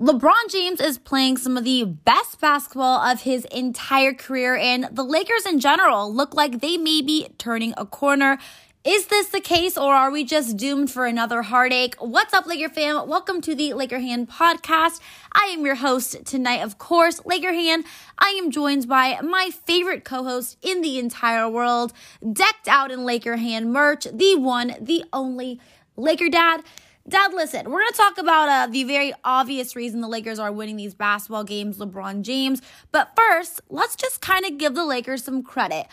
LeBron James is playing some of the best basketball of his entire career, and the Lakers in general look like they may be turning a corner. Is this the case, or are we just doomed for another heartache? What's up, Laker fam? Welcome to the Laker Han podcast. I am your host tonight, of course, Laker Han. I am joined by my favorite co host in the entire world, decked out in Laker Han merch, the one, the only Laker Dad. Dad, listen, we're going to talk about uh, the very obvious reason the Lakers are winning these basketball games, LeBron James. But first, let's just kind of give the Lakers some credit.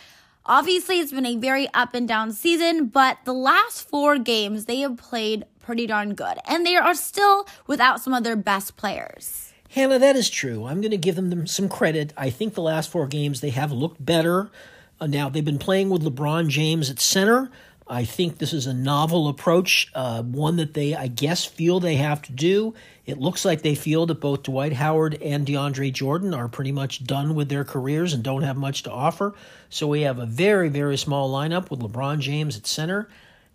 Obviously, it's been a very up and down season, but the last four games they have played pretty darn good. And they are still without some of their best players. Hannah, that is true. I'm going to give them some credit. I think the last four games they have looked better. Uh, now, they've been playing with LeBron James at center. I think this is a novel approach, uh, one that they, I guess, feel they have to do. It looks like they feel that both Dwight Howard and DeAndre Jordan are pretty much done with their careers and don't have much to offer. So we have a very, very small lineup with LeBron James at center.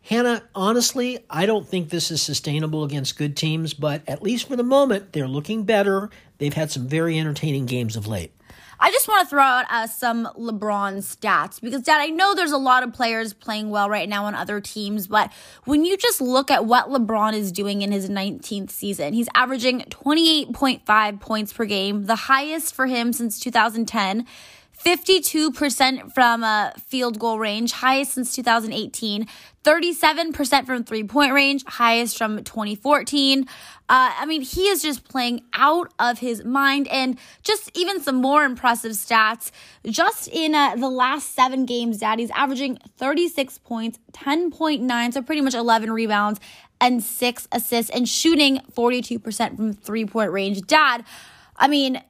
Hannah, honestly, I don't think this is sustainable against good teams, but at least for the moment, they're looking better. They've had some very entertaining games of late. I just want to throw out uh, some LeBron stats because, Dad, I know there's a lot of players playing well right now on other teams, but when you just look at what LeBron is doing in his 19th season, he's averaging 28.5 points per game, the highest for him since 2010. 52% from a field goal range, highest since 2018. 37% from three point range, highest from 2014. Uh, I mean, he is just playing out of his mind. And just even some more impressive stats. Just in uh, the last seven games, Daddy's averaging 36 points, 10.9, so pretty much 11 rebounds, and six assists, and shooting 42% from three point range. Dad, I mean,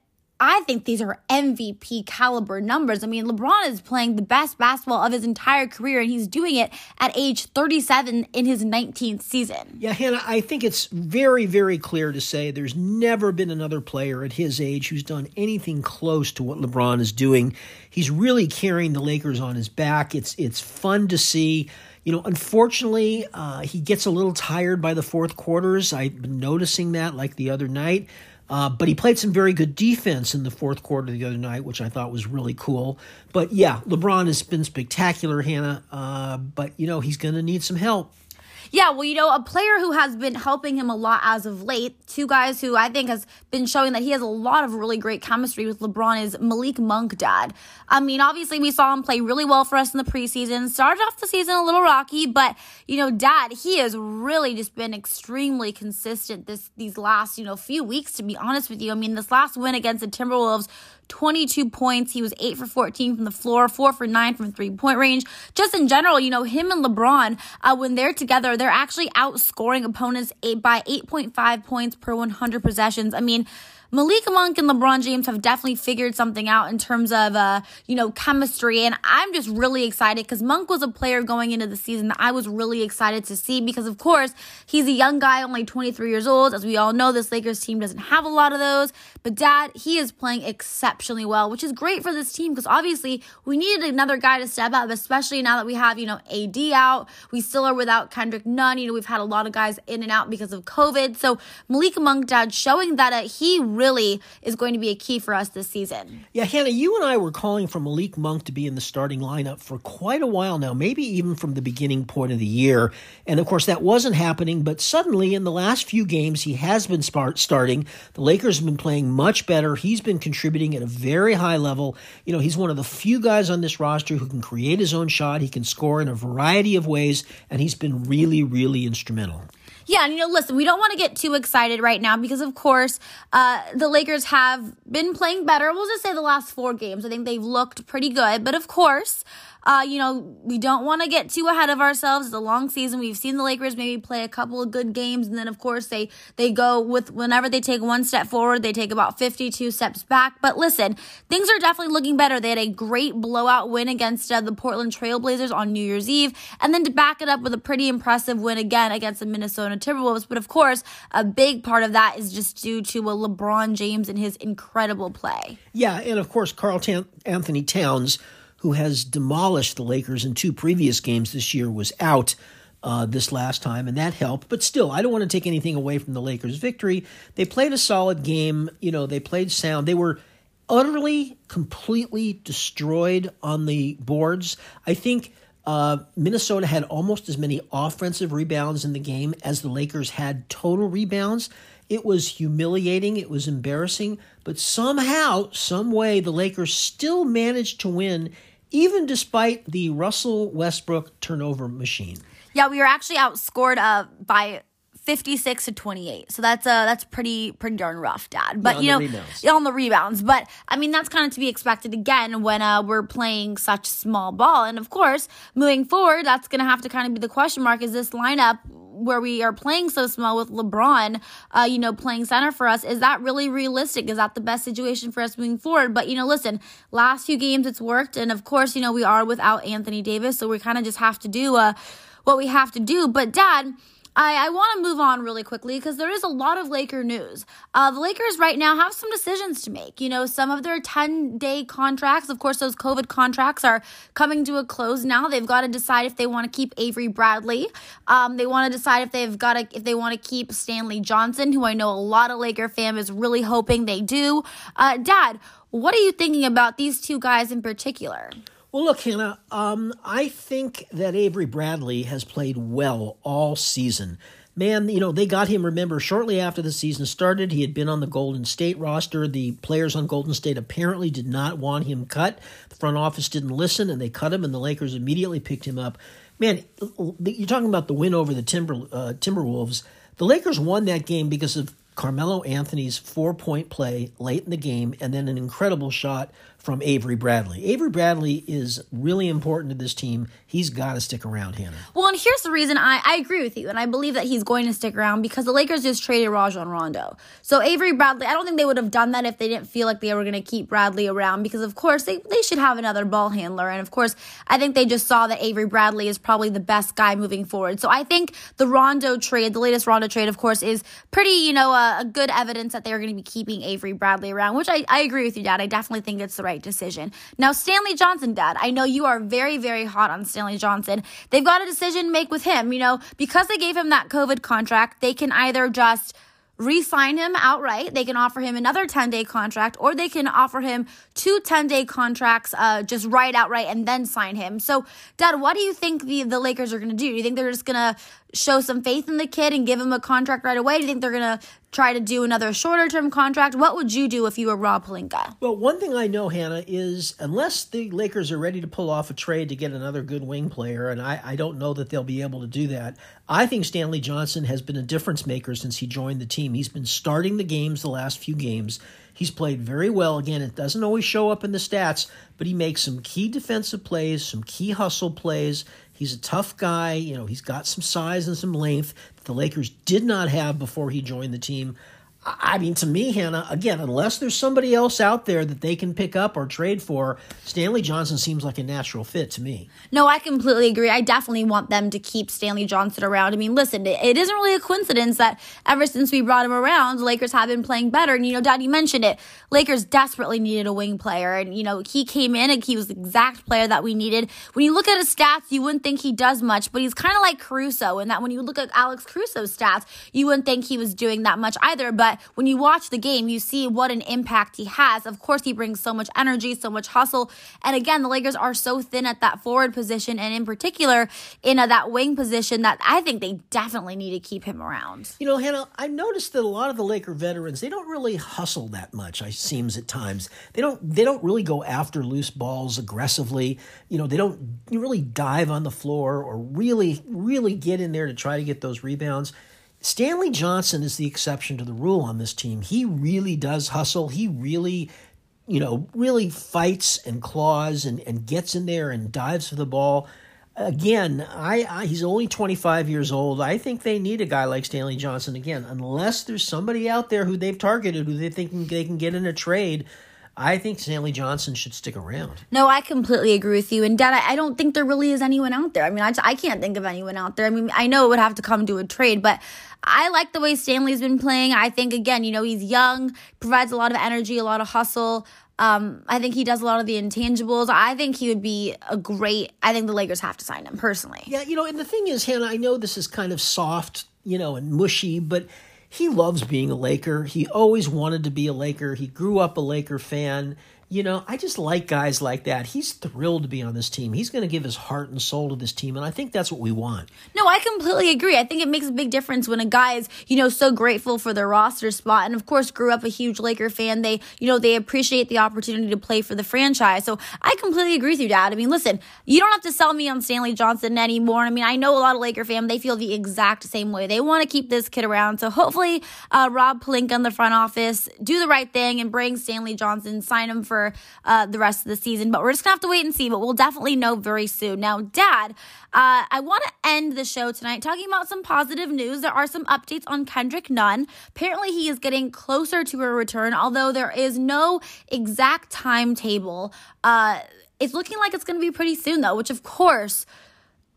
I think these are MVP caliber numbers. I mean, LeBron is playing the best basketball of his entire career, and he's doing it at age 37 in his 19th season. Yeah, Hannah, I think it's very, very clear to say there's never been another player at his age who's done anything close to what LeBron is doing. He's really carrying the Lakers on his back. It's it's fun to see. You know, unfortunately, uh, he gets a little tired by the fourth quarters. I've been noticing that, like the other night. Uh, but he played some very good defense in the fourth quarter the other night, which I thought was really cool. But yeah, LeBron has been spectacular, Hannah. Uh, but you know he's going to need some help. Yeah, well, you know, a player who has been helping him a lot as of late, two guys who I think has been showing that he has a lot of really great chemistry with LeBron is Malik Monk, dad. I mean, obviously we saw him play really well for us in the preseason. Started off the season a little rocky, but you know, dad, he has really just been extremely consistent this these last, you know, few weeks to be honest with you. I mean, this last win against the Timberwolves 22 points. He was 8 for 14 from the floor, 4 for 9 from three point range. Just in general, you know, him and LeBron, uh, when they're together, they're actually outscoring opponents by 8.5 points per 100 possessions. I mean, Malik Monk and LeBron James have definitely figured something out in terms of, uh, you know, chemistry. And I'm just really excited because Monk was a player going into the season that I was really excited to see because, of course, he's a young guy, only 23 years old. As we all know, this Lakers team doesn't have a lot of those. But dad, he is playing exceptionally well, which is great for this team because obviously we needed another guy to step up, especially now that we have, you know, AD out. We still are without Kendrick Nunn. You know, we've had a lot of guys in and out because of COVID. So Malik Monk, dad, showing that uh, he is going to be a key for us this season. Yeah, Hannah, you and I were calling for Malik Monk to be in the starting lineup for quite a while now, maybe even from the beginning point of the year. And of course, that wasn't happening, but suddenly in the last few games, he has been starting. The Lakers have been playing much better. He's been contributing at a very high level. You know, he's one of the few guys on this roster who can create his own shot. He can score in a variety of ways, and he's been really, really instrumental. Yeah, and you know, listen, we don't want to get too excited right now because, of course, uh, the Lakers have been playing better. We'll just say the last four games. I think they've looked pretty good. But of course, uh, you know, we don't want to get too ahead of ourselves. It's a long season. We've seen the Lakers maybe play a couple of good games, and then of course they they go with whenever they take one step forward, they take about 52 steps back. But listen, things are definitely looking better. They had a great blowout win against uh, the Portland Trailblazers on New Year's Eve, and then to back it up with a pretty impressive win again against the Minnesota Timberwolves. But of course, a big part of that is just due to a LeBron James and his incredible play. Yeah, and of course, Karl Anthony Towns who has demolished the Lakers in two previous games this year, was out. uh, this last time, and that helped. But still, I don't want to take anything away from the Lakers' victory. They played a solid game. You know, they played sound. They were utterly, completely destroyed on the boards. I think uh, Minnesota had almost as many offensive rebounds in the game as the Lakers had total rebounds. It was humiliating. It was embarrassing. But somehow, some way, the Lakers still managed to win, even despite the Russell Westbrook turnover machine. Yeah, we were actually outscored uh, by 56 to 28. So that's uh that's pretty pretty darn rough, dad. But Yeah, you know, yeah, on the rebounds. But I mean that's kind of to be expected again when uh we're playing such small ball. And of course, moving forward, that's going to have to kind of be the question mark is this lineup where we are playing so small with LeBron, uh, you know, playing center for us, is that really realistic? Is that the best situation for us moving forward? But, you know, listen, last few games it's worked. And of course, you know, we are without Anthony Davis. So we kind of just have to do uh, what we have to do. But, Dad, I, I want to move on really quickly because there is a lot of Laker news. Uh, the Lakers right now have some decisions to make. You know, some of their 10 day contracts, of course, those COVID contracts are coming to a close now. They've got to decide if they want to keep Avery Bradley. Um, they want to decide if they've got to, if they want to keep Stanley Johnson, who I know a lot of Laker fam is really hoping they do. Uh, Dad, what are you thinking about these two guys in particular? Well, look, Hannah, um, I think that Avery Bradley has played well all season. Man, you know, they got him, remember, shortly after the season started. He had been on the Golden State roster. The players on Golden State apparently did not want him cut. The front office didn't listen, and they cut him, and the Lakers immediately picked him up. Man, you're talking about the win over the Timber, uh, Timberwolves. The Lakers won that game because of Carmelo Anthony's four point play late in the game and then an incredible shot from Avery Bradley. Avery Bradley is really important to this team. He's got to stick around, Hannah. Well, and here's the reason I, I agree with you, and I believe that he's going to stick around because the Lakers just traded Rajon Rondo. So Avery Bradley, I don't think they would have done that if they didn't feel like they were going to keep Bradley around because, of course, they, they should have another ball handler. And, of course, I think they just saw that Avery Bradley is probably the best guy moving forward. So I think the Rondo trade, the latest Rondo trade, of course, is pretty, you know, uh, a good evidence that they're going to be keeping Avery Bradley around, which I, I agree with you, Dad. I definitely think it's the right decision. Now, Stanley Johnson, Dad, I know you are very, very hot on Stanley Johnson. They've got a decision to make with him. You know, because they gave him that COVID contract, they can either just re-sign him outright. They can offer him another 10-day contract, or they can offer him two 10-day contracts uh, just right outright and then sign him. So, Dad, what do you think the, the Lakers are going to do? Do you think they're just going to show some faith in the kid and give him a contract right away? Do you think they're going to try to do another shorter-term contract? What would you do if you were Rob Pelinka? Well, one thing I know, Hannah, is unless the Lakers are ready to pull off a trade to get another good wing player, and I, I don't know that they'll be able to do that, I think Stanley Johnson has been a difference maker since he joined the team. He's been starting the games the last few games. He's played very well. Again, it doesn't always show up in the stats, but he makes some key defensive plays, some key hustle plays. He's a tough guy. You know, he's got some size and some length that the Lakers did not have before he joined the team. I mean, to me, Hannah, again, unless there's somebody else out there that they can pick up or trade for, Stanley Johnson seems like a natural fit to me. No, I completely agree. I definitely want them to keep Stanley Johnson around. I mean, listen, it, isn't really a coincidence that ever since we brought him around, Lakers have been playing better. And, you know, Dad, you mentioned it. Lakers desperately needed a wing player. And, you know, he came in and he was the exact player that we needed. When you look at his stats, you wouldn't think he does much, but he's kind of like Caruso in that when you look at Alex Caruso's stats, you wouldn't think he was doing that much either. But when you watch the game, you see what an impact he has. Of course, he brings so much energy, so much hustle. And again, the Lakers are so thin at that forward position, and in particular in uh, that wing position, that I think they definitely need to keep him around. You know, Hannah, I've noticed that a lot of the Laker veterans, they don't really hustle that much, it seems at times. They don't they don't really go after loose balls aggressively. You know, they don't really dive on the floor or really, really get in there to try to get those rebounds. Stanley Johnson is the exception to the rule on this team. He really does hustle. He really, you know, really fights and claws and, and gets in there and dives for the ball. Again, I, I he's only 25 years old. I think they need a guy like Stanley Johnson again, unless there's somebody out there who they've targeted who they think they can get in a trade. I think Stanley Johnson should stick around. No, I completely agree with you. And Dad, I, I don't think there really is anyone out there. I mean, I, I can't think of anyone out there. I mean, I know it would have to come to a trade, but I like the way Stanley's been playing. I think, again, you know, he's young, provides a lot of energy, a lot of hustle. Um, I think he does a lot of the intangibles. I think he would be a great. I think the Lakers have to sign him personally. Yeah, you know, and the thing is, Hannah, I know this is kind of soft, you know, and mushy, but he loves being a Laker. He always wanted to be a Laker. He grew up a Laker fan you know, I just like guys like that. He's thrilled to be on this team. He's going to give his heart and soul to this team, and I think that's what we want. No, I completely agree. I think it makes a big difference when a guy is, you know, so grateful for their roster spot, and of course, grew up a huge Laker fan. They, you know, they appreciate the opportunity to play for the franchise. So I completely agree with you, Dad. I mean, listen, you don't have to sell me on Stanley Johnson anymore. I mean, I know a lot of Laker fans; they feel the exact same way. They want to keep this kid around. So hopefully, uh, Rob Pelinka in the front office do the right thing and bring Stanley Johnson, sign him for uh, the rest of the season. But we're just gonna have to wait and see. But we'll definitely know very soon. Now, Dad, uh, I want to end the show tonight talking about some positive news. There are some updates on Kendrick Nunn. Apparently, he is getting closer to a return, although there is no exact timetable. Uh, it's looking like it's to be pretty soon, though, which of course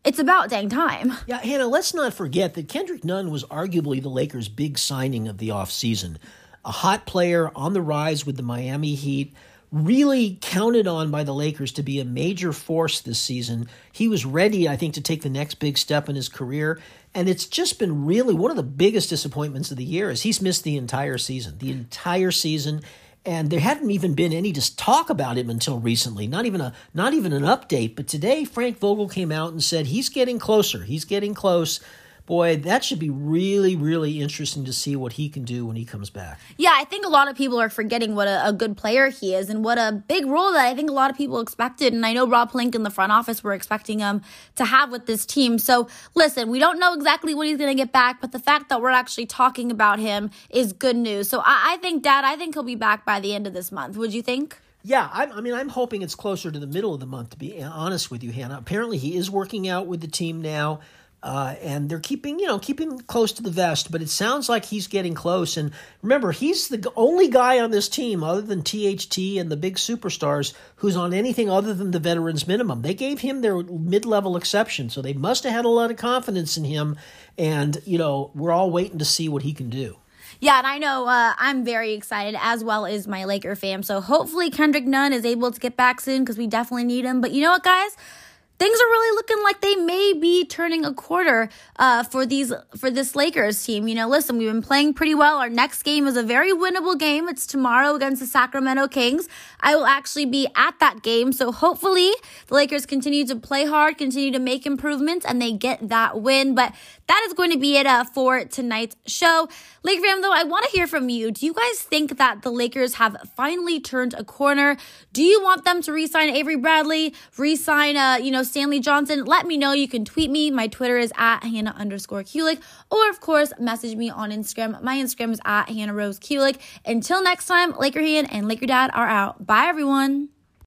it's about dang time. Yeah, Hannah, let's not forget that Kendrick Nunn was arguably the Lakers' big signing of the offseason. A hot player on the rise with the Miami Heat really counted on by the Lakers to be a major force this season. He was ready, I think, to take the next big step in his career. And it's just been really one of the biggest disappointments of the year is he's missed the entire season. The entire season. And there hadn't even been any just talk about him until recently. Not even a not even an update. But today Frank Vogel came out and said he's getting closer. He's getting close boy, that should be really, really interesting to see what he can do when he comes back. Yeah, I think a lot of people are forgetting what a, a, good player he is and what a big role that I think a lot of people expected. And I know Rob Pelinka in the front office were expecting him to have with this team. So listen, we don't know exactly when he's going to get back, but the fact that we're actually talking about him is good news. So I, I think, Dad, I think he'll be back by the end of this month. Would you think? Yeah, I, I, mean, I'm hoping it's closer to the middle of the month, to be honest with you, Hannah. Apparently, he is working out with the team now. Uh, and they're keeping, you know, keeping close to the vest, but it sounds like he's getting close. And remember, he's the only guy on this team, other than THT and the big superstars, who's on anything other than the veterans minimum. They gave him their mid-level exception, so they must have had a lot of confidence in him. And you know, we're all waiting to see what he can do. Yeah, and I know uh, I'm very excited as well as my Laker fam. So hopefully Kendrick Nunn is able to get back soon because we definitely need him. But you know what, guys? Things are really looking like they may be turning a quarter uh, for these for this Lakers team. You know, listen, we've been playing pretty well. Our next game is a very winnable game. It's tomorrow against the Sacramento Kings. I will actually be at that game, so hopefully the Lakers continue to play hard, continue to make improvements, and they get that win. But that is going to be it uh, for tonight's show. Laker fam, though, I want to hear from you. Do you guys think that the Lakers have finally turned a corner? Do you want them to re-sign Avery Bradley, re-sign, uh, you know, Stanley Johnson? Let me know. You can tweet me. My Twitter is at Hannah underscore Kulik, or of course, message me on Instagram. My Instagram is at Hannah Rose Kulik. Until next time, Laker Han and Laker Dad are out. Bye, everyone.